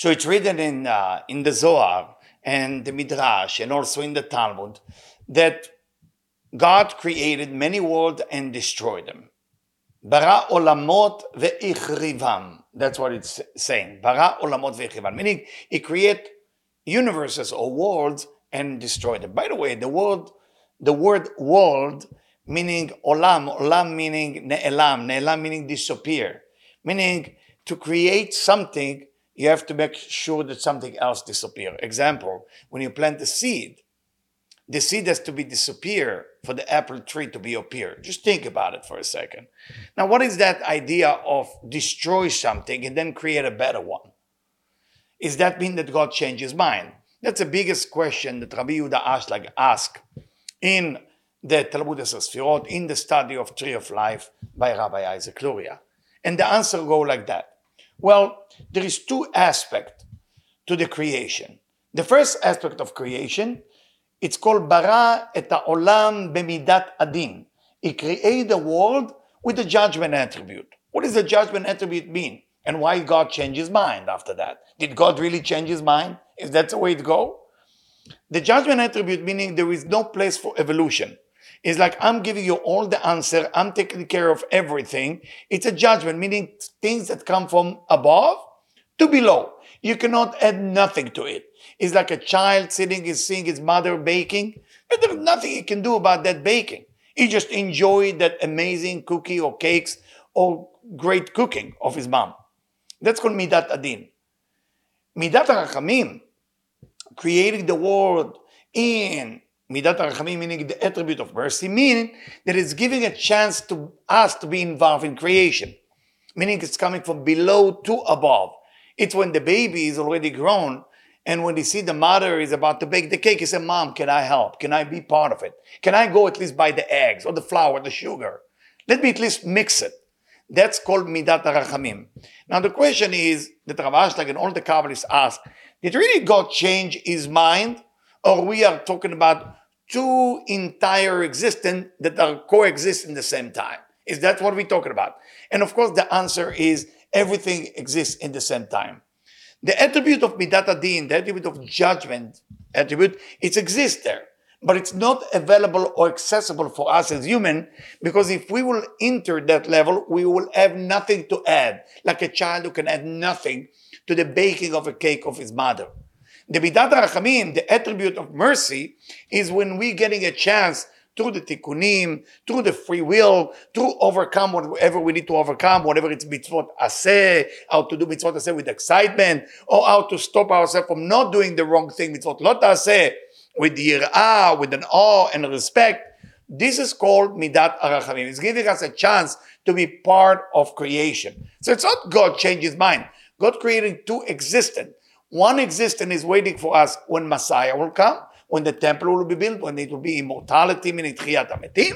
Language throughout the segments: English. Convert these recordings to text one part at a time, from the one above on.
So it's written in, uh, in the Zohar and the Midrash and also in the Talmud that God created many worlds and destroyed them. Bara olamot ve'ichrivam. That's what it's saying. Bara olamot ve'ichrivam. Meaning, he create universes or worlds and destroy them. By the way, the word, the word world meaning olam, olam meaning ne'elam, ne'elam meaning disappear. Meaning, to create something, you have to make sure that something else disappear. Example, when you plant a seed, the seed has to be disappear for the apple tree to be appear. Just think about it for a second. Now, what is that idea of destroy something and then create a better one? Is that mean that God changed his mind? That's the biggest question that Rabbi Yehuda Ashlag asked in the Talmud Sefirot, in the study of Tree of Life by Rabbi Isaac Luria. And the answer go like that. Well, there is two aspects to the creation. The first aspect of creation, it's called bara et ha'olam bemidat adin. He created the world with the judgment attribute. What does the judgment attribute mean? And why God changed his mind after that? Did God really change his mind? Is that the way it go? The judgment attribute meaning there is no place for evolution. It's like I'm giving you all the answer, I'm taking care of everything. It's a judgment, meaning things that come from above to below. You cannot add nothing to it. It's like a child sitting and seeing his mother baking. And there's nothing he can do about that baking. He just enjoyed that amazing cookie or cakes or great cooking of his mom. That's called Midat Adin. Midat Rachamim, creating the world in Midat Rachamim, meaning the attribute of mercy, meaning that it's giving a chance to us to be involved in creation. Meaning it's coming from below to above. It's when the baby is already grown and when they see the mother is about to bake the cake, he said, Mom, can I help? Can I be part of it? Can I go at least buy the eggs or the flour, or the sugar? Let me at least mix it. That's called Midat Rachamim. Now the question is that Rav Ashlag and all the Kabbalists ask, did really God change his mind? Or we are talking about two entire existence that are coexist in the same time? Is that what we're talking about? And of course the answer is everything exists in the same time. The attribute of Midat din, the attribute of judgment attribute, it exists there but it's not available or accessible for us as human because if we will enter that level, we will have nothing to add, like a child who can add nothing to the baking of a cake of his mother. The Midat Rachamim, the attribute of mercy, is when we getting a chance through the tikkunim, through the free will, to overcome whatever we need to overcome, whatever it's mitzvot aseh, how to do mitzvot aseh with excitement, or how to stop ourselves from not doing the wrong thing, mitzvot lot aseh, with yir'ah, with an awe and respect. This is called midat arachamim. It's giving us a chance to be part of creation. So it's not God changes mind. God created two existent. One existent is waiting for us when Messiah will come, when the temple will be built, when it will be immortality, meaning Tchiyat HaMetim.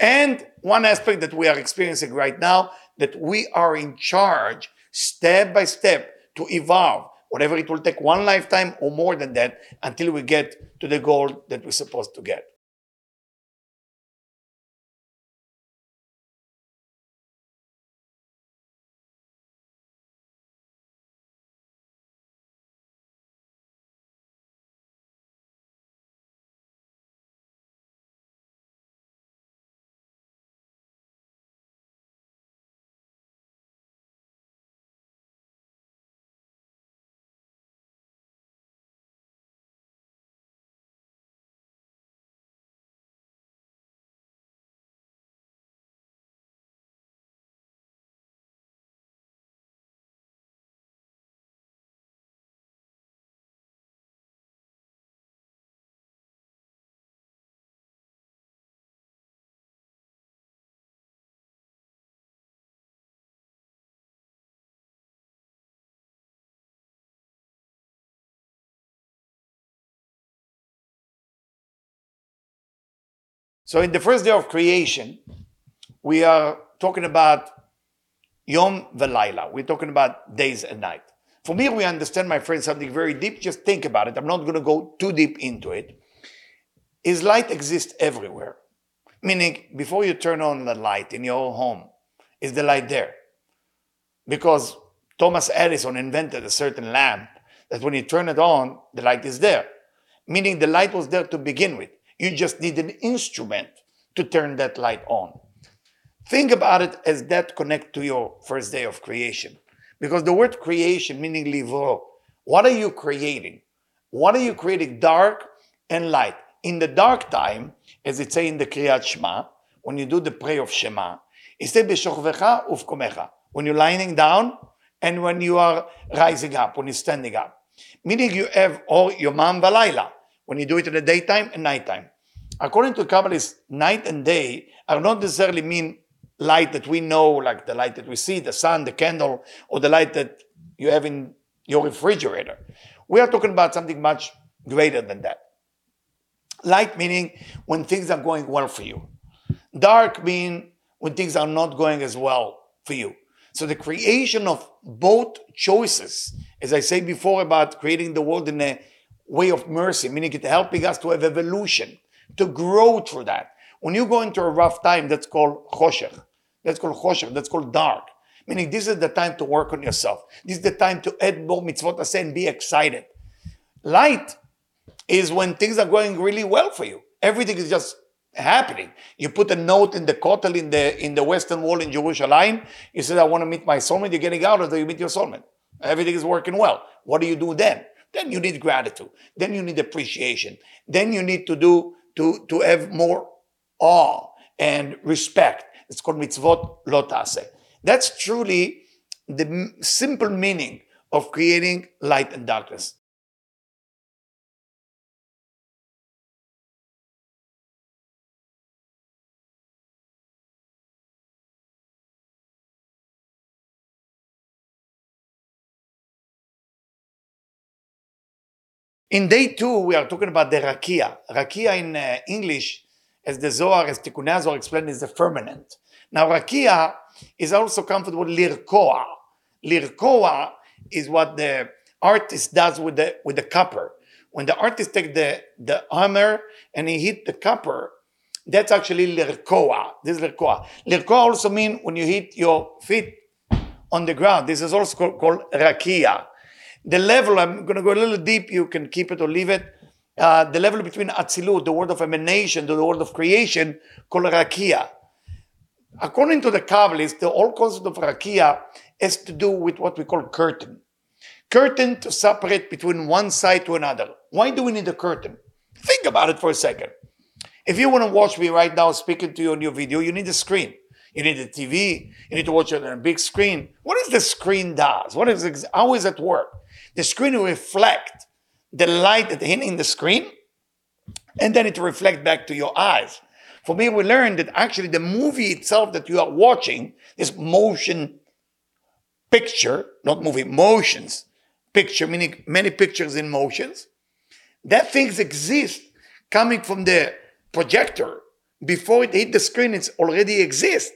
And one aspect that we are experiencing right now, that we are in charge, step by step, to evolve whatever it will take one lifetime or more than that until we get to the goal that we're supposed to get. So in the first day of creation, we are talking about Yom Velaila. We're talking about days and night. For me, we understand, my friend, something very deep. Just think about it. I'm not going to go too deep into it. Is light exists everywhere? Meaning, before you turn on the light in your home, is the light there? Because Thomas Edison invented a certain lamp that when you turn it on, the light is there. Meaning the light was there to begin with. You just need an instrument to turn that light on. Think about it as that connect to your first day of creation. Because the word creation, meaning livro, what are you creating? What are you creating? Dark and light. In the dark time, as it say in the Kriyat Shema, when you do the prayer of Shema, it says b'shokvecha ufkomecha. When you're lying down and when you are rising up, when you're standing up. Meaning you have all your man valayla, when you do it in the daytime and nighttime. According to Kabbalists, night and day are not necessarily mean light that we know, like the light that we see, the sun, the candle, or the light that you have in your refrigerator. We are talking about something much greater than that. Light meaning when things are going well for you. Dark mean when things are not going as well for you. So the creation of both choices, as I said before about creating the world in a way of mercy, meaning it helping us to have evolution, to grow through that. When you go into a rough time, that's called choshech. That's called choshech. That's called dark. Meaning this is the time to work on yourself. This is the time to add more mitzvot and be excited. Light is when things are going really well for you. Everything is just happening. You put a note in the kotel in the in the western wall in Jerusalem. You said, "I want to meet my soulmate." You're getting out, or you meet your soulmate. Everything is working well. What do you do then? Then you need gratitude. Then you need appreciation. Then you need to do to to have more awe and respect. It's called mitzvot lotase. That's truly the simple meaning of creating light and darkness. In day two, we are talking about the rakia. Rakia in uh, English, as the Zohar, as Tikkunei Zohar explained, is the firmament. Now, rakia is also comfortable lirkoa. Lirkoa is what the artist does with the with the copper. When the artist take the, the hammer and he hit the copper, that's actually lirkoa. This is lirkoa. Lirkoa also mean when you hit your feet on the ground. This is also called, called rakia the level, I'm going to go a little deep, you can keep it or leave it. Uh, the level between Atzilut, the word of emanation, to the word of creation, called Rakia. According to the Kabbalists, the whole concept of Rakia has to do with what we call curtain. Curtain to separate between one side to another. Why do we need a curtain? Think about it for a second. If you want to watch me right now speaking to you on your video, you need a screen. You need a TV. You need to watch it on a big screen. What is the screen does? What is how is it work? The screen will reflect the light that hitting the screen, and then it reflect back to your eyes. For me, we learned that actually the movie itself that you are watching, this motion picture, not movie, motions picture, meaning many pictures in motions, that things exist coming from the projector. Before it hit the screen, it's already exists.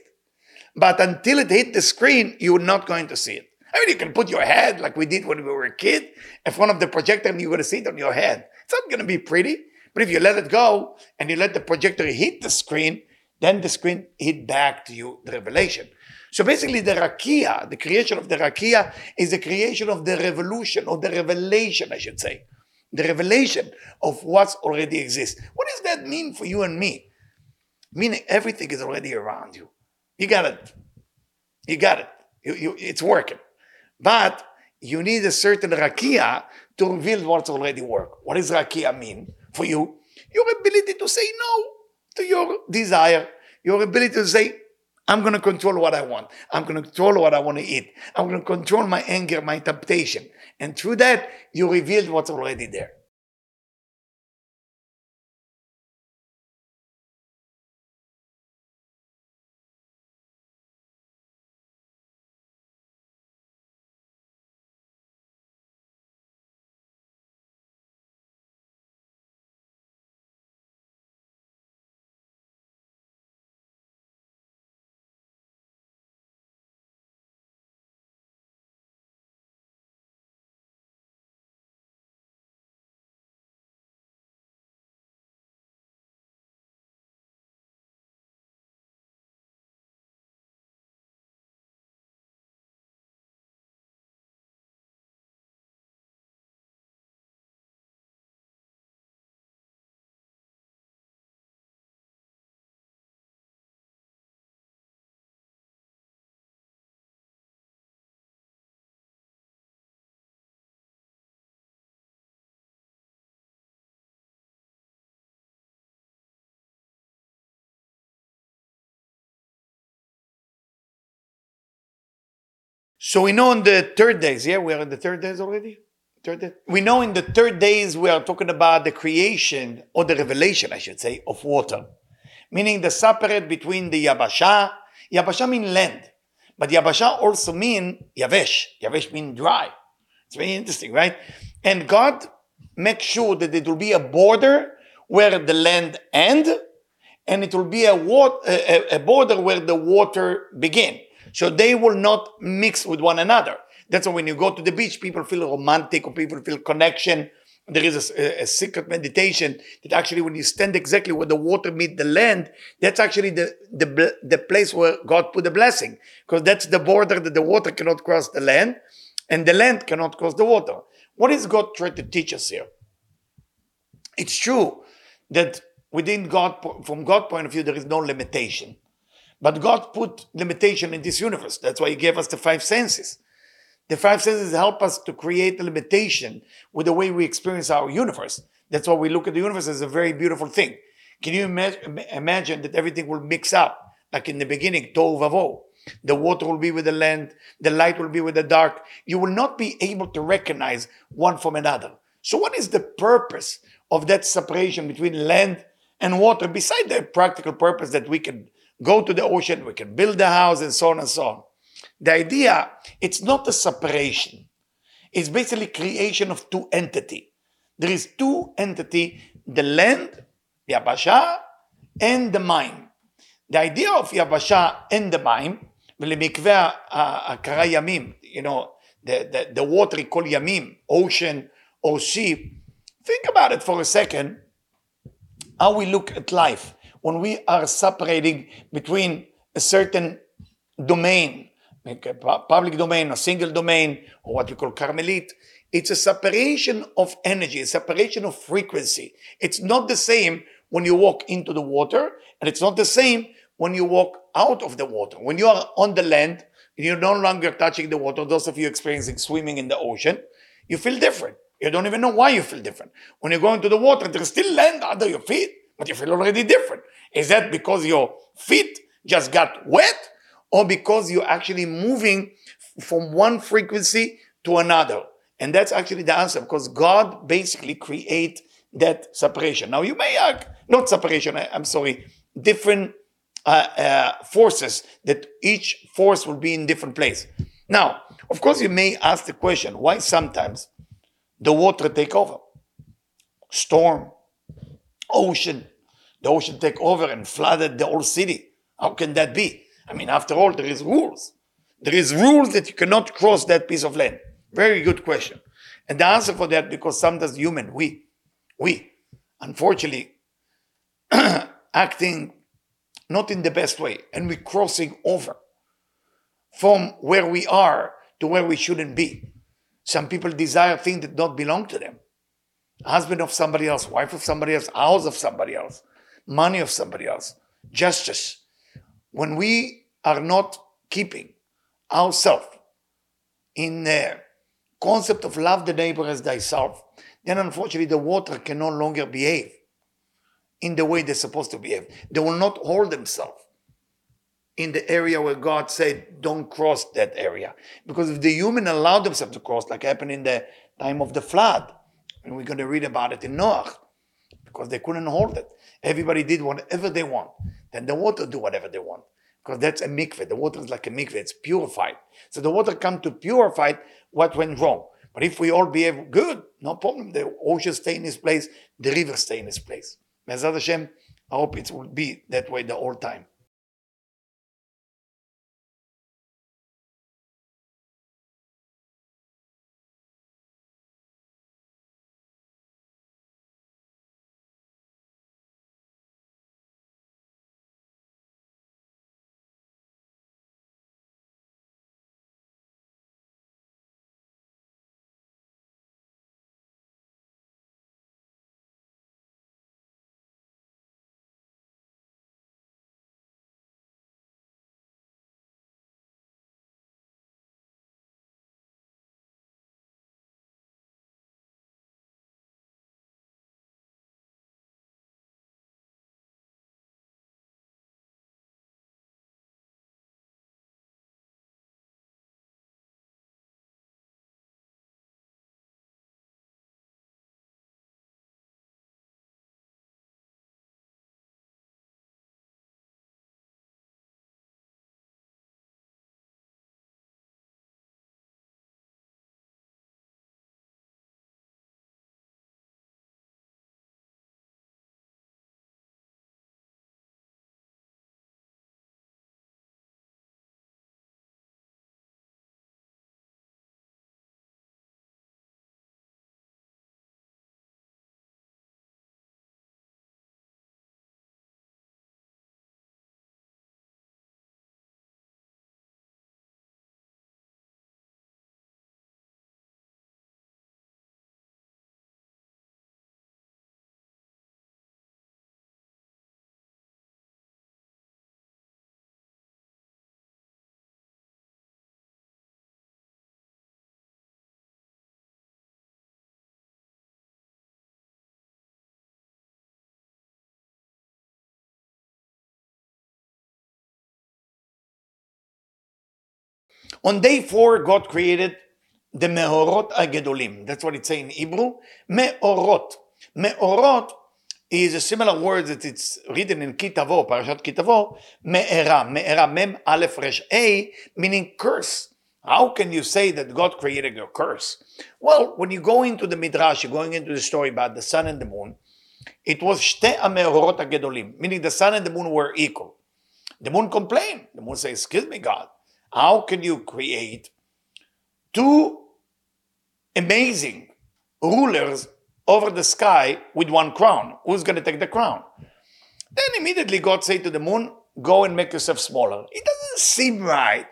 But until it hit the screen, you're not going to see it. I mean, you can put your head like we did when we were a kid in front of the projector and you're going to see it on your head. It's not going to be pretty. But if you let it go and you let the projector hit the screen, then the screen hit back to you the revelation. So basically, the rakia, the creation of the rakia, is the creation of the revolution, or the revelation, I should say. The revelation of what's already exists. What does that mean for you and me? Meaning everything is already around you. You got it. You got it. You, you, it's working. But you need a certain rakia to reveal what's already work. What does rakia mean for you? Your ability to say no to your desire. Your ability to say, I'm going to control what I want. I'm going to control what I want to eat. I'm going to control my anger, my temptation. And through that, you reveal what's already there. So we know in the third days, yeah, we are in the third days already. Third day. We know in the third days we are talking about the creation or the revelation, I should say, of water, meaning the separate between the yabasha. Yabasha mean land, but yabasha also mean yavesh. Yavesh mean dry. It's very interesting, right? And God makes sure that it will be a border where the land end, and it will be a, water, a, a border where the water begin. So they will not mix with one another. That's why when you go to the beach, people feel romantic or people feel connection. There is a, a, secret meditation that actually, when you stand exactly where the water meet the land, that's actually the, the, the place where God put the blessing. Because that's the border that the water cannot cross the land and the land cannot cross the water. What is God trying to teach us here? It's true that within God, from God's point of view, there is no limitation. But God put limitation in this universe. That's why He gave us the five senses. The five senses help us to create a limitation with the way we experience our universe. That's why we look at the universe as a very beautiful thing. Can you imagine that everything will mix up, like in the beginning, tohu vavo? The water will be with the land, the light will be with the dark. You will not be able to recognize one from another. So, what is the purpose of that separation between land and water, beside the practical purpose that we can go to the ocean, we can build a house, and so on and so on? The idea, it's not a separation. It's basically creation of two entity. There is two entity, the land, Yabasha, and the mind. The idea of Yabasha and the mind, ולמקווה הקרה ימים, you know, the, the, the water called yamim, ocean or sea. Think about it for a second, how we look at life when we are separating between a certain domain like a public domain, a single domain, or what we call Karmelit. It's a separation of energy, a separation of frequency. It's not the same when you walk into the water, and it's not the same when you walk out of the water. When you are on the land, and you're no longer touching the water. Those of you experiencing swimming in the ocean, you feel different. You don't even know why you feel different. When you go into the water, there's still land under your feet, but you feel already different. Is that because your feet just got wet? or because you're actually moving from one frequency to another. And that's actually the answer because God basically create that separation. Now you may ask, not separation, I, am sorry, different uh, uh, forces that each force will be in different place. Now, of course, you may ask the question, why sometimes the water take over? Storm, ocean, the ocean take over and flooded the whole city. How can that be? I mean, after all, there is rules. There is rules that you cannot cross that piece of land. Very good question. And the answer for that, because sometimes human, we, we, unfortunately, acting not in the best way, and we're crossing over from where we are to where we shouldn't be. Some people desire things that don't belong to them. Husband of somebody else, wife of somebody else, house of somebody else, money of somebody else, justice when we are not keeping ourselves in the concept of love the neighbor as thyself, then unfortunately the water can no longer behave in the way they're supposed to behave. They will not hold themselves in the area where God said, don't cross that area. Because if the human allowed themselves to cross, like happened in the time of the flood, and we're going to read about it in Noah, because they couldn't hold it. Everybody did whatever they want. Then the water do whatever they want. Because that's a mikveh. The water is like a mikveh. It's purified. So the water come to purify what went wrong. But if we all behave good, no problem. The ocean stay in its place. The river stay in its place. Bezrat Hashem, I hope it will be that way the whole time. On day four, God created the Meorot Agedolim. That's what it says in Hebrew. Meorot. Meorot is a similar word that it's written in Ki Tavo, Parashat Ki Tavo, Me'era, Me'era, Mem Aleph Resh A, meaning curse. How can you say that God created a curse? Well, when you go into the Midrash, you're going into the story about the sun and the moon, it was Shte Ameorot Gedolim, meaning the sun and the moon were equal. The moon complained. The moon says, Excuse me, God, how can you create two amazing rulers over the sky with one crown? Who's going to take the crown? Then immediately God said to the moon, Go and make yourself smaller. It doesn't seem right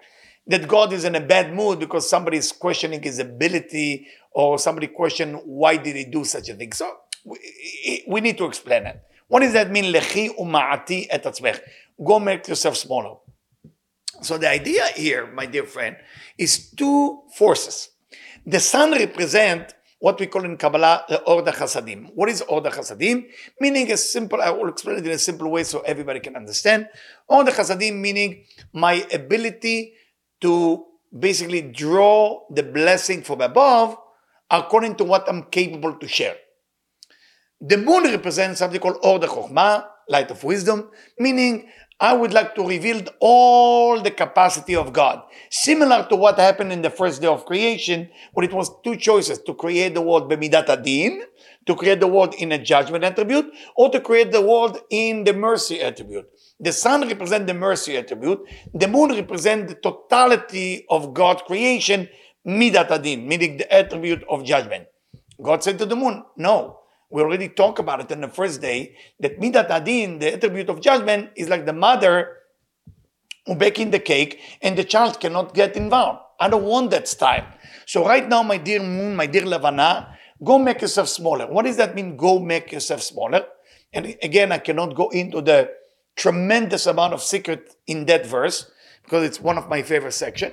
that God is in a bad mood because somebody is questioning his ability or somebody question why did he do such a thing. So we, we need to explain it. What does that mean? Lechi uma'ati et. Go make yourself smaller. So the idea here, my dear friend, is two forces. The sun represent what we call in Kabbalah the Or de-Chasadim. What is Or de-Chasadim? Meaning a simple, I will explain it in a simple way so everybody can understand. Or de-Chasadim meaning my ability to basically draw the blessing from above according to what I'm capable to share. The moon represents something called Or de-Chokhmah, light of wisdom, meaning I would like to reveal all the capacity of God. Similar to what happened in the first day of creation, when it was two choices to create the world b'midat adin, to create the world in a judgment attribute, or to create the world in the mercy attribute. The sun represents the mercy attribute. The moon represents the totality of God's creation, midat adin, meaning the attribute of judgment. God said to the moon, no, we already talked about it in the first day, that Midat Adin, the attribute of judgment, is like the mother who baking the cake and the child cannot get involved. I don't want that style. So right now, my dear moon, my dear Levana, go make yourself smaller. What does that mean, go make yourself smaller? And again, I cannot go into the tremendous amount of secret in that verse because it's one of my favorite section.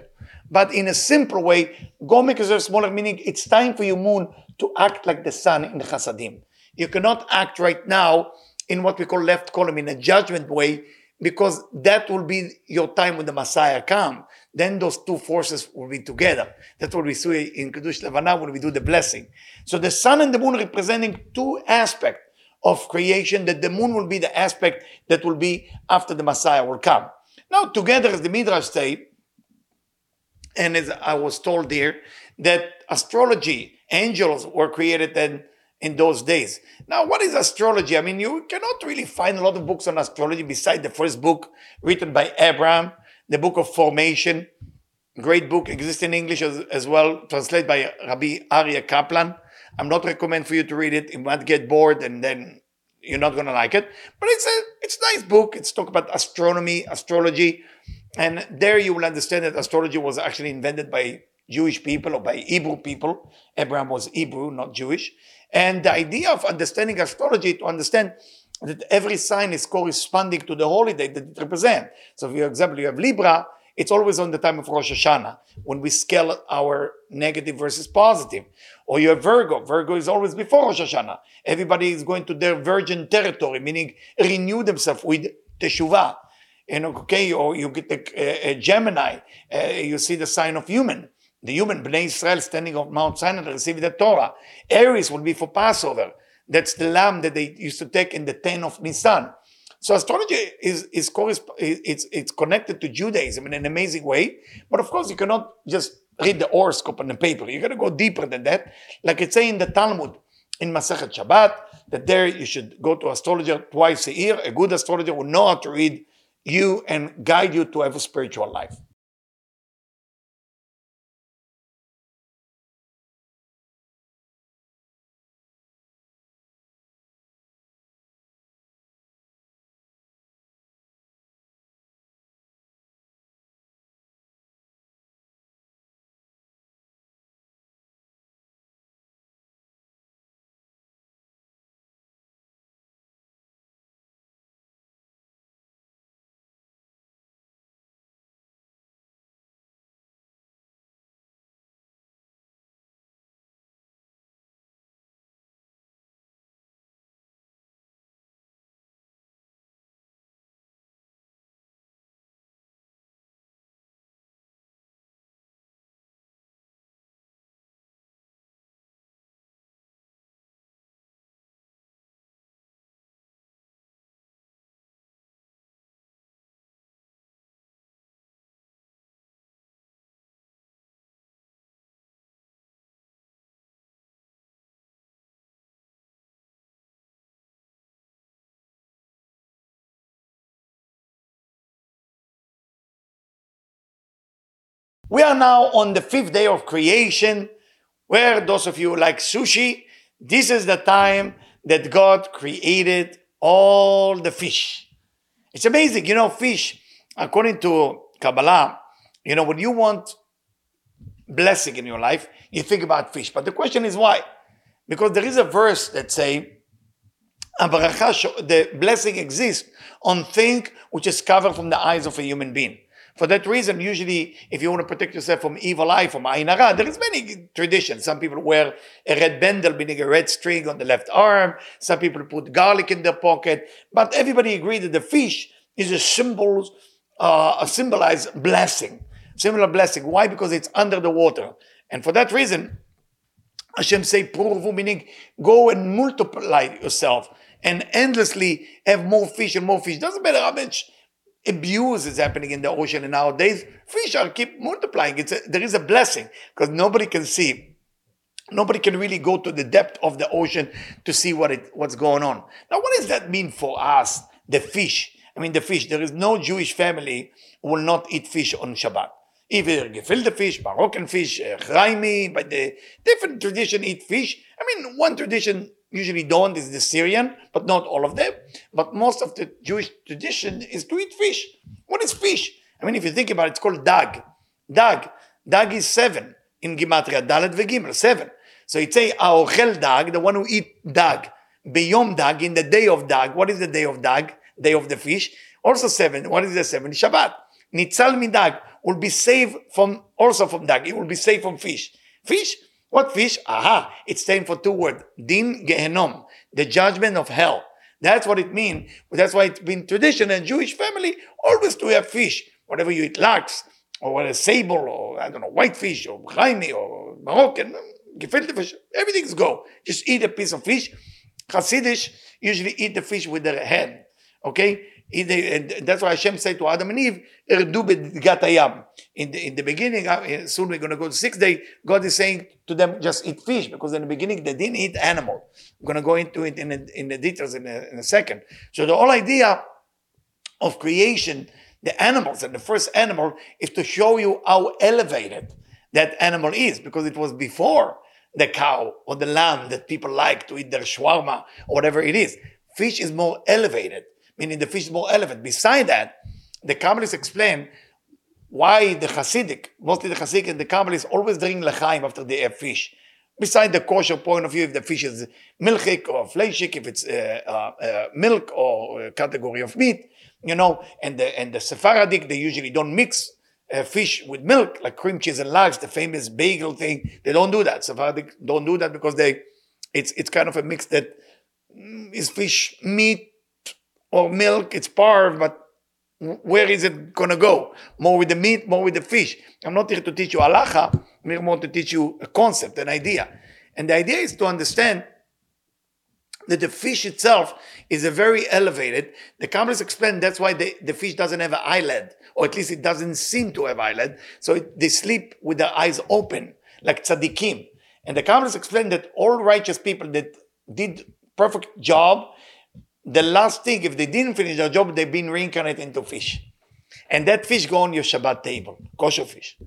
But in a simple way, go make yourself smaller, meaning it's time for your moon to act like the sun in the Chasadim. You cannot act right now in what we call left column in a judgment way because that will be your time when the Messiah come. Then those two forces will be together. That's what we see in Kiddush Levana when we do the blessing. So the sun and the moon representing two aspects of creation, that the moon will be the aspect that will be after the Messiah will come. Now, together, as the Midrash say, and as I was told here, that astrology, angels were created and in those days. Now, what is astrology? I mean, you cannot really find a lot of books on astrology beside the first book written by Abraham, the book of formation. Great book, exists in English as, as well, translated by Rabbi Aryeh Kaplan. I'm not recommend for you to read it. You might get bored and then you're not going to like it. But it's a it's a nice book. It's talk about astronomy, astrology. And there you will understand that astrology was actually invented by Jewish people or by Hebrew people. Abraham was Hebrew, not Jewish. And the idea of understanding astrology to understand that every sign is corresponding to the holiday that it represents. So, for example, you have Libra, it's always on the time of Rosh Hashanah when we scale our negative versus positive. Or you have Virgo. Virgo is always before Rosh Hashanah. Everybody is going to their virgin territory, meaning renew themselves with teshuvah. Know, okay, or you get the uh, Gemini, uh, you see the sign of human the human Bnei Israel standing on Mount Sinai to receive the Torah. Aries will be for Passover. That's the lamb that they used to take in the 10 of Nisan. So astrology is, is it's, it's connected to Judaism in an amazing way. But of course, you cannot just read the horoscope on the paper. You got to go deeper than that. Like it's saying in the Talmud, in Masechet Shabbat, that there you should go to astrologer twice a year. A good astrologer will know how to read you and guide you to have a spiritual life. We are now on the fifth day of creation, where those of you like sushi, this is the time that God created all the fish. It's amazing, you know, fish, according to Kabbalah, you know, when you want blessing in your life, you think about fish. But the question is why? Because there is a verse that say, the blessing exists on thing which is covered from the eyes of a human being. For that reason, usually, if you want to protect yourself from evil eye, from ayin hara, there is many traditions. Some people wear a red bendel, meaning a red string on the left arm. Some people put garlic in their pocket. But everybody agreed that the fish is a symbol, uh, a symbolized blessing, similar blessing. Why? Because it's under the water, and for that reason, Hashem say purvu, meaning go and multiply yourself and endlessly have more fish and more fish. Doesn't matter how much abuse is happening in the ocean and nowadays fish are keep multiplying. It's a, there is a blessing because nobody can see. Nobody can really go to the depth of the ocean to see what it what's going on. Now what does that mean for us the fish? I mean the fish there is no jewish family will not eat fish on shabbat. Either gefilte fish moroccan fish uh, but the different tradition eat fish. I mean one tradition usually don't is the Syrian, but not all of them. But most of the Jewish tradition is to eat fish. What is fish? I mean, if you think about it, it's called dag. Dag. Dag is seven in Gematria, Dalet v'Gimel, seven. So it's a aochel dag, the one who eat dag. Beyom dag, in the day of dag. What is the day of dag? Day of the fish. Also seven. What is the seven? Shabbat. Nitzal midag will be saved from, also from dag. It will be saved from fish. Fish what fish? Aha, it's standing for two words. Din Gehenom, the judgment of hell. That's what it means. That's why it's been tradition in Jewish family always to have fish. Whatever you eat, lachs, or a sable, or I don't know, white fish, or chaimi, or Moroccan, mm, gefilte fish, everything's go. Just eat a piece of fish. Hasidish usually eat the fish with their hand. Okay? And that's why Hashem said to Adam and Eve, hayam. In the, in the beginning, uh, soon we're going to go to sixth day, God is saying to them, just eat fish, because in the beginning they didn't eat animal. I'm going to go into it in, a, in the details in a, in a second. So the whole idea of creation, the animals, and the first animal is to show you how elevated that animal is, because it was before the cow or the lamb that people like to eat their shawarma or whatever it is. Fish is more elevated meaning the fish is more elevated. Beside that, the Kabbalists explain why the Hasidic, mostly the Hasidic and the Kabbalists always drink lechaim after they have fish. Beside the kosher point of view, if the fish is milchik or fleshik, if it's uh, uh, uh, milk or category of meat, you know, and the, and the Sephardic, they usually don't mix uh, fish with milk, like cream cheese and large, the famous bagel thing. They don't do that. Sephardic don't do that because they, it's, it's kind of a mix that mm, fish meat or milk, it's parv, but where is it going to go? More with the meat, more with the fish. I'm not here to teach you halacha. I'm here more to teach you a concept, an idea. And the idea is to understand that the fish itself is a very elevated. The Kabbalists explain that's why the, the fish doesn't have an eyelid, or at least it doesn't seem to have eyelid. So it, they sleep with their eyes open, like tzaddikim. And the Kabbalists explain that all righteous people that did perfect job the last thing, if they didn't finish their job, they've been reincarnated into fish. And that fish go on your Shabbat table, kosher fish.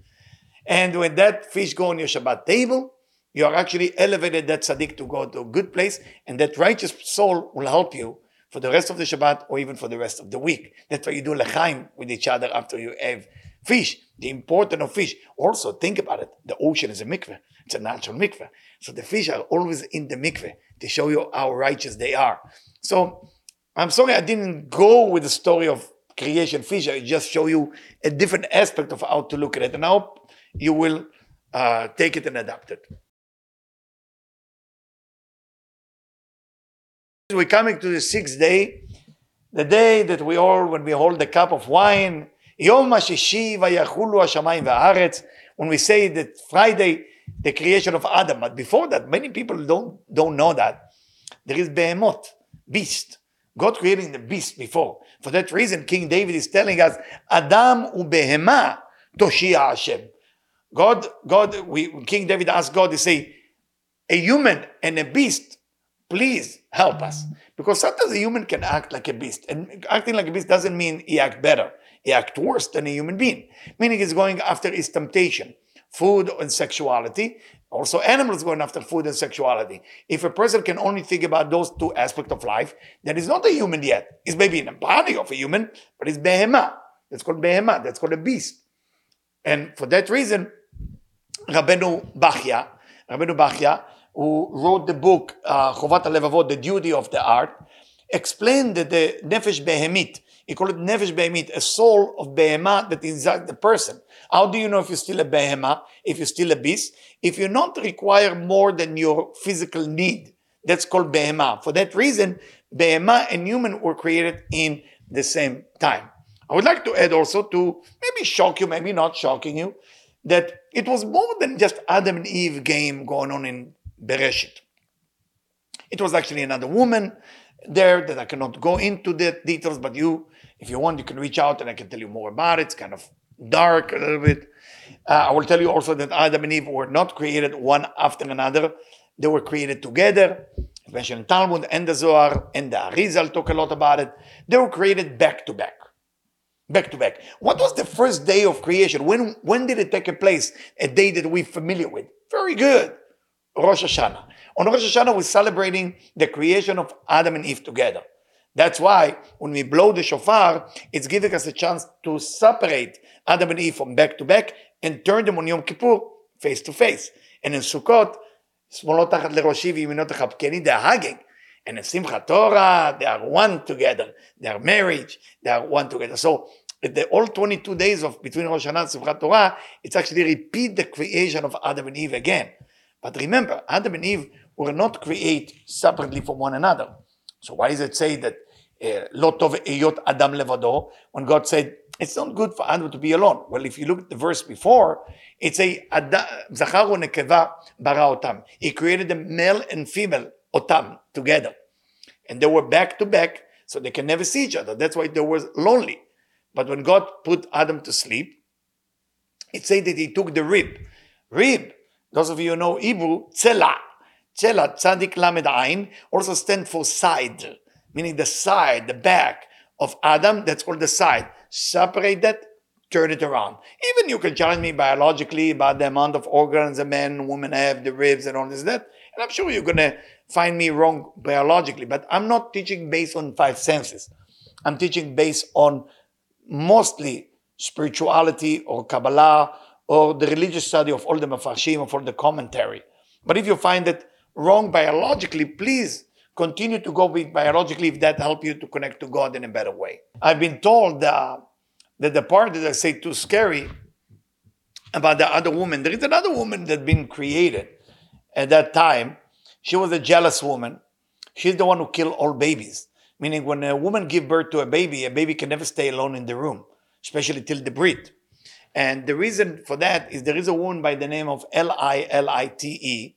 And when that fish go on your Shabbat table, you are actually elevated that tzaddik to go to a good place, and that righteous soul will help you for the rest of the Shabbat or even for the rest of the week. That's why you do lechaim with each other after you have fish. The importance of fish. Also, think about it. The ocean is a mikveh. It's a natural mikveh. So the fish are always in the mikveh to show you how righteous they are. So I'm sorry I didn't go with the story of creation fish. I just show you a different aspect of how to look at it. And I hope you will uh, take it and adapt it. We're coming to the sixth day, the day that we all, when we hold the cup of wine, Yom HaShishi when we say that Friday, the creation of Adam. But before that, many people don't, don't know that. There is Behemoth, beast. God created the beast before. For that reason, King David is telling us, Adam ubehema toshia Hashem. God, God, we, King David asked God to say, a human and a beast, please, help us. Because sometimes a human can act like a beast. And acting like a beast doesn't mean he act better. He act worse than a human being. Meaning he's going after his temptation, food and sexuality. Also animals going after food and sexuality. If a person can only think about those two aspects of life, then he's not a human yet. He's maybe in the body of a human, but he's behemah. That's called behemah. That's called a beast. And for that reason, Rabbeinu Bachya, Rabbeinu Bachya, who wrote the book uh, Chovat HaLevavot, The Duty of the Art, explained that the Nefesh Behemit, he called it Nefesh Behemit, a soul of Behemah that is the person. How do you know if you're still a Behemah, if you're still a beast? If you not require more than your physical need, that's called Behemah. For that reason, Behemah and human were created in the same time. I would like to add also to maybe shock you, maybe not shocking you, that it was more than just Adam and Eve game going on in Bereshit. It was actually another woman there that I cannot go into the details, but you, if you want, you can reach out and I can tell you more about it. It's kind of dark a little bit. Uh, I will tell you also that Adam and Eve were not created one after another. They were created together. It's mentioned in Talmud and the Zohar and the Arizal talk a lot about it. They were created back to back. Back to back. What was the first day of creation? When, when did it take place? A day that we're familiar with. Very good. Rosh Hashanah. On Rosh Hashanah, we're celebrating the creation of Adam and Eve together. That's why when we blow the shofar, it's giving us a chance to separate Adam and Eve from back to back and turn them on Yom Kippur face to face. And in Sukkot, they're hugging. And in Simchat Torah, they are one together. They are marriage. They are one together. So the all 22 days of between Rosh Hashanah and Simchat Torah, it's actually repeat the creation of Adam and Eve again. But remember, Adam and Eve were not created separately from one another. So why does it say that uh, lot of eyot Adam levado when God said it's not good for Adam to be alone? Well, if you look at the verse before, it's a zacharu nekeva bara otam. He created a male and female otam together, and they were back to back, so they can never see each other. That's why they were lonely. But when God put Adam to sleep, it said that he took the rib. Rib those of you who know Hebrew, tzela, tzela, tzadik lamed ain, also stand for side, meaning the side, the back of Adam, that's called the side. Separate that, turn it around. Even you can challenge me biologically about the amount of organs a man and woman have, the ribs and all this that. And I'm sure you're gonna find me wrong biologically, but I'm not teaching based on five senses. I'm teaching based on mostly spirituality or Kabbalah or the religious study of all the mafarshim, of all the commentary. But if you find it wrong biologically, please continue to go with biologically if that help you to connect to God in a better way. I've been told uh, that the part that I say too scary about the other woman, there is another woman that been created at that time. She was a jealous woman. She's the one who killed all babies. Meaning when a woman give birth to a baby, a baby can never stay alone in the room, especially till the breed. And the reason for that is there is a woman by the name of L-I-L-I-T-E.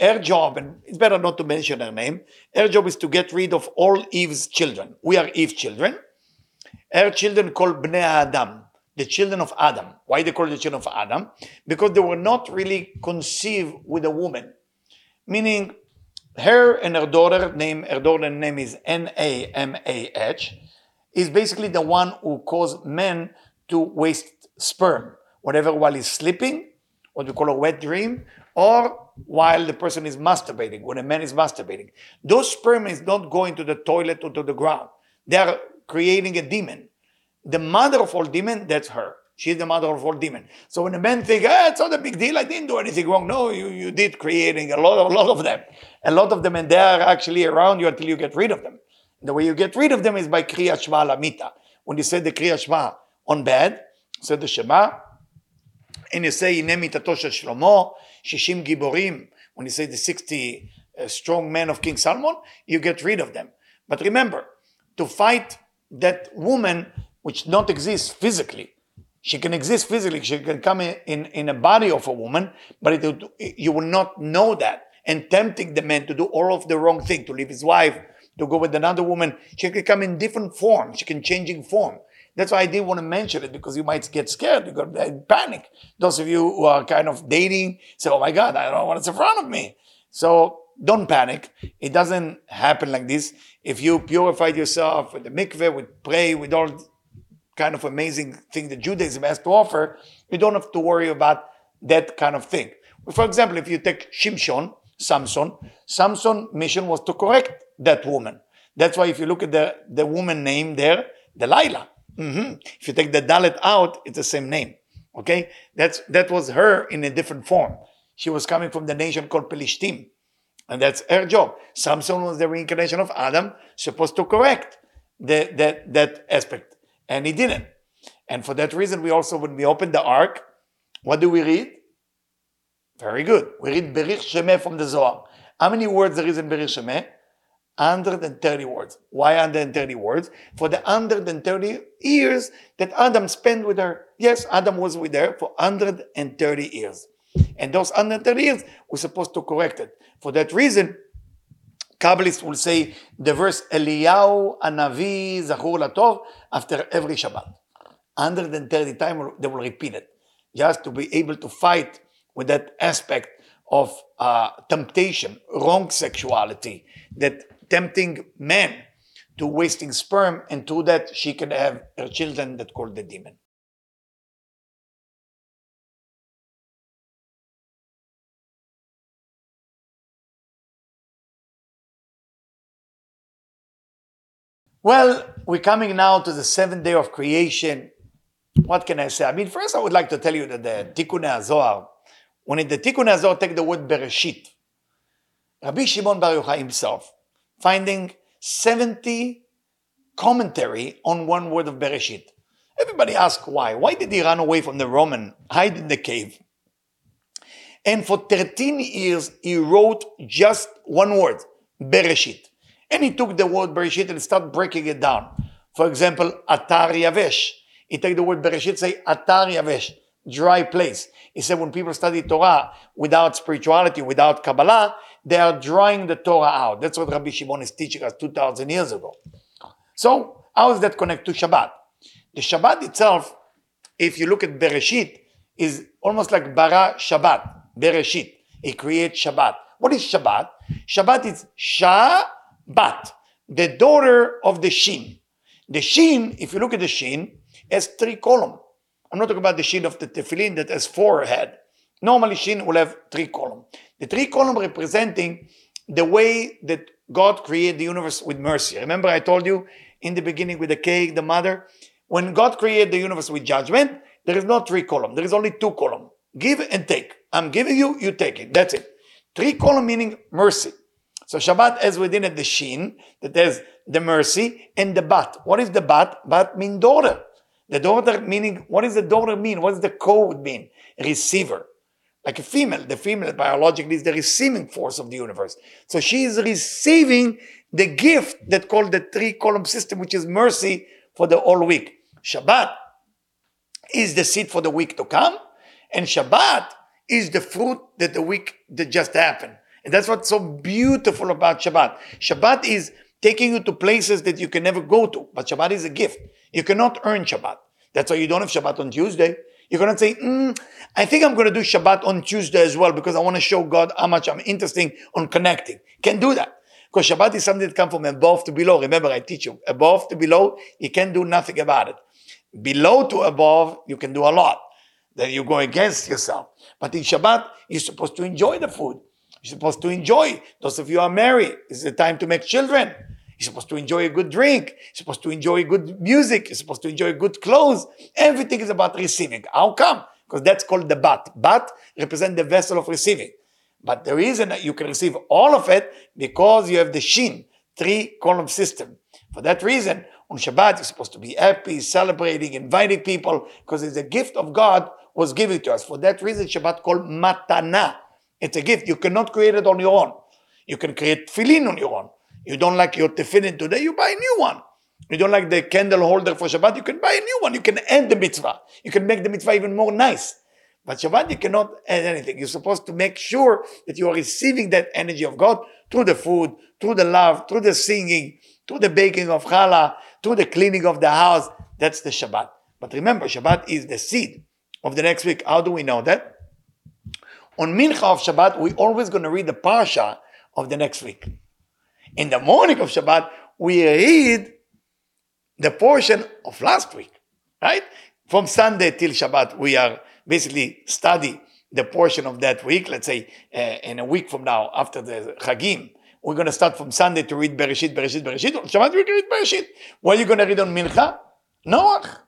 Her job, and it's better not to mention her name, her job is to get rid of all Eve's children. We are Eve's children. Her children called Bnei Adam, the children of Adam. Why they call the children of Adam? Because they were not really conceived with a woman. Meaning, her and her daughter, name her daughter name is N-A-M-A-H, is basically the one who caused men to waste sperm, whatever while he's sleeping, what we call a wet dream, or while the person is masturbating, when a man is masturbating. Those sperm is not going to the toilet or to the ground. They are creating a demon. The mother of all demon, that's her. She's the mother of all demon. So when a man think, ah, it's not a big deal, I didn't do anything wrong. No, you, you did creating a lot, of, a lot of them. A lot of them, and they are actually around you until you get rid of them. The way you get rid of them is by Kriyat Shema Lamita. When you say the Kriyat Shema on bed, say the Shema, and you say, Ine Shlomo, shishim giborim, when you say the 60 uh, strong men of King Solomon, you get rid of them. But remember, to fight that woman which not exists physically, she can exist physically, she can come in, in, in a body of a woman, but it, you will not know that. And tempting the man to do all of the wrong thing, to leave his wife, to go with another woman. She can come in different form. She can change in form. That's why I didn't want to mention it because you might get scared. You got panic. Those of you who are kind of dating say, "Oh my God, I don't know what's in front of me." So don't panic. It doesn't happen like this. If you purified yourself with the mikveh, with pray, with all kind of amazing thing that Judaism has to offer, you don't have to worry about that kind of thing. For example, if you take Shimshon, Samson, Samson's mission was to correct that woman. That's why if you look at the, the woman name there, Delilah. Mm-hmm. If you take the Dalet out, it's the same name. Okay? That's, that was her in a different form. She was coming from the nation called Pelishtim. And that's her job. Samson was the reincarnation of Adam, supposed to correct the, that, that aspect. And he didn't. And for that reason, we also, when we open the ark, what do we read? Very good. We read Berich Shemeh from the Zohar. How many words there is in Berich Shemeh? 130 words. Why 130 words? For the 130 years that Adam spent with her. Yes, Adam was with her for 130 years. And those 130 years, we're supposed to correct it. For that reason, Kabbalists will say the verse Eliyahu Anavi Zachur Latov after every Shabbat. 130 times they will repeat it, just to be able to fight with that aspect of uh, temptation, wrong sexuality, that tempting men to wasting sperm, and through that she can have her children that called the demon. Well, we're coming now to the seventh day of creation. What can I say? I mean, first I would like to tell you that the Tikkun HaZohar, when in the Tikkun HaZohar take the word Bereshit, Rabbi Shimon Bar Yochai himself, finding 70 commentary on one word of Bereshit. Everybody asks why. Why did he run away from the Roman, hide in the cave? And for 13 years, he wrote just one word, Bereshit. And he took the word Bereshit and started breaking it down. For example, Atar Yavesh. He take the word Bereshit, say Atar Yavesh, dry place. He said when people study Torah without spirituality, without Kabbalah, they are drawing the Torah out. That's what Rabbi Shimon is teaching us 2,000 years ago. So, how does that connect to Shabbat? The Shabbat itself, if you look at Bereshit, is almost like bara Shabbat, Bereshit. He creates Shabbat. What is Shabbat? Shabbat is Shabbat, the daughter of the Shin. The Shin, if you look at the Shin, has three columns. I'm not talking about the Shin of the Tefillin that has four head. Normally, Shin will have three columns. The three columns representing the way that God created the universe with mercy. Remember, I told you in the beginning with the cake, the mother, when God created the universe with judgment, there is no three column. There is only two column. Give and take. I'm giving you, you take it. That's it. Three column meaning mercy. So Shabbat has within it the shin, that has the mercy, and the bat. What is the bat? Bat means daughter. The daughter meaning, what does the daughter mean? What does the code mean? Receiver. Like a female. The female biologically is the receiving force of the universe. So she is receiving the gift that called the three column system, which is mercy for the whole week. Shabbat is the seed for the week to come, and Shabbat is the fruit that the week that just happened. And that's what's so beautiful about Shabbat. Shabbat is taking you to places that you can never go to, but Shabbat is a gift. You cannot earn Shabbat. That's why you don't have Shabbat on Tuesday. You cannot say, mm, I think I'm going to do Shabbat on Tuesday as well because I want to show God how much I'm interested on connecting. Can't do that. Because Shabbat is something that comes from above to below. Remember, I teach you, above to below, you can do nothing about it. Below to above, you can do a lot. Then you go against yourself. But in Shabbat, you're supposed to enjoy the food. You're supposed to enjoy. Those of you are married, it's the time to make children. You're supposed to enjoy a good drink. You're supposed to enjoy good music. You're supposed to enjoy good clothes. Everything is about receiving. How come? Because that's called the bat. Bat represents the vessel of receiving. But the reason that you can receive all of it because you have the shin, three column system. For that reason, on Shabbat, you're supposed to be happy, celebrating, inviting people, because it's a gift of God was given to us. For that reason, Shabbat called matana. It's a gift. You cannot create it on your own. You can create tefillin on your own. You don't like your tefillin today, you buy a new one. You don't like the candle holder for Shabbat, you can buy a new one. You can end the mitzvah. You can make the mitzvah even more nice. But Shabbat, you cannot add anything. You're supposed to make sure that you are receiving that energy of God through the food, through the love, through the singing, through the baking of challah, through the cleaning of the house. That's the Shabbat. But remember, Shabbat is the seed of the next week. How do we know that? On Mincha of Shabbat, we're always going to read the parsha of the next week. In the morning of Shabbat, we read the portion of last week, right? From Sunday till Shabbat, we are basically study the portion of that week. Let's say uh, in a week from now, after the Chagim, we're going to start from Sunday to read Bereshit, Bereshit, Bereshit. On Shabbat, we can read Bereshit. What are you going to read on Mincha? Noach.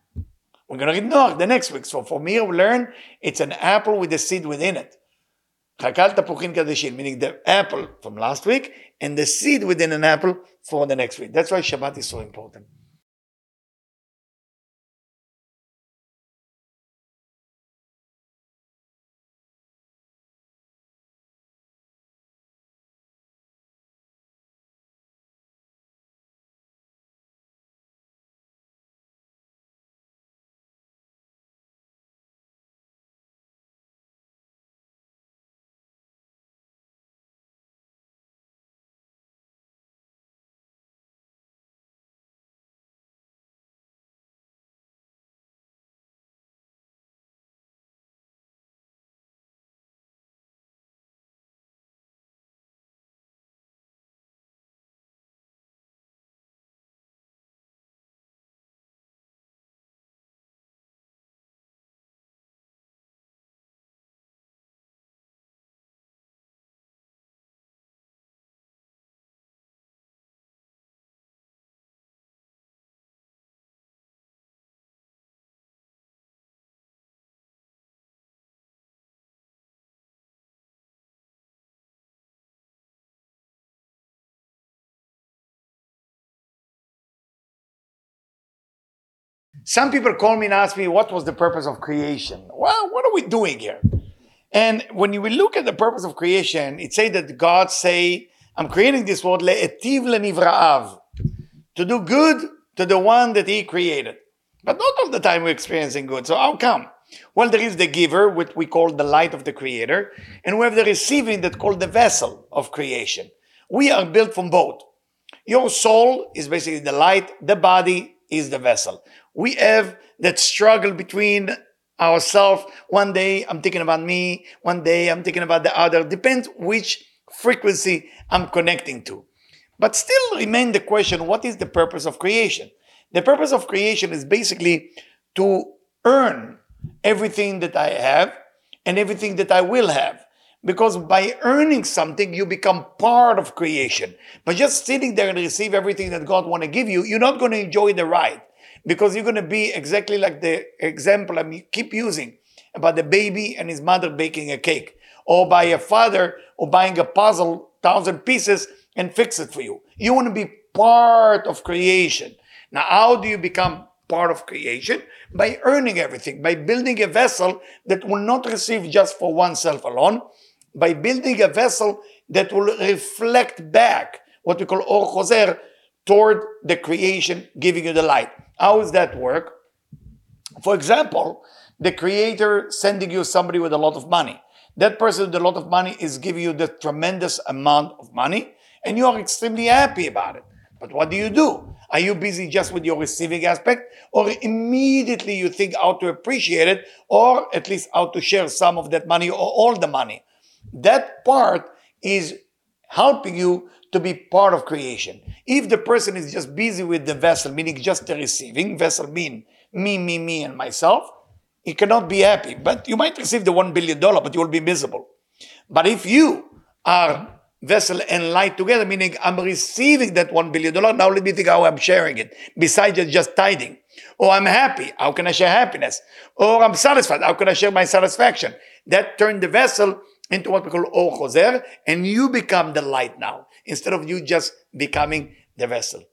We're going to read Noach the next week. So for me, we learn it's an apple with a seed within it. Chakal tapuchin kadeshin, meaning the apple from last week and the seed within an apple for the next week. That's why Shabbat is so important. Some people call me and ask me, what was the purpose of creation? Well, what are we doing here? And when you look at the purpose of creation, it say that God say, I'm creating this world le'etiv lenivra'av, to do good to the one that he created. But not all the time we're experiencing good. So how come? Well, there is the giver, which we call the light of the creator, and we have the receiving that called the vessel of creation. We are built from both. Your soul is basically the light, the body is the vessel we have that struggle between ourselves. One day I'm thinking about me, one day I'm thinking about the other. Depends which frequency I'm connecting to. But still remain the question what is the purpose of creation? The purpose of creation is basically to earn everything that I have and everything that I will have. Because by earning something, you become part of creation. But just sitting there and receive everything that God want to give you, you're not going to enjoy the ride because you're going to be exactly like the example I keep using about the baby and his mother baking a cake, or by a father or buying a puzzle, thousand pieces, and fix it for you. You want to be part of creation. Now, how do you become part of creation? By earning everything, by building a vessel that will not receive just for oneself alone, by building a vessel that will reflect back what we call or choser toward the creation, giving you the light. How does that work? For example, the creator sending you somebody with a lot of money. That person with a lot of money is giving you the tremendous amount of money and you are extremely happy about it. But what do you do? Are you busy just with your receiving aspect or immediately you think how to appreciate it or at least how to share some of that money or all the money? That part is helping you to be part of creation. If the person is just busy with the vessel, meaning just the receiving, vessel mean me, me, me, and myself, he cannot be happy. But you might receive the one billion dollar, but you will be miserable. But if you are vessel and light together, meaning I'm receiving that one billion dollar, now let me think how I'm sharing it, besides just tithing. Or I'm happy, how can I share happiness? Or I'm satisfied, how can I share my satisfaction? That turned the vessel into what we call Or Choser, and you become the light now, instead of you just becoming the vessel.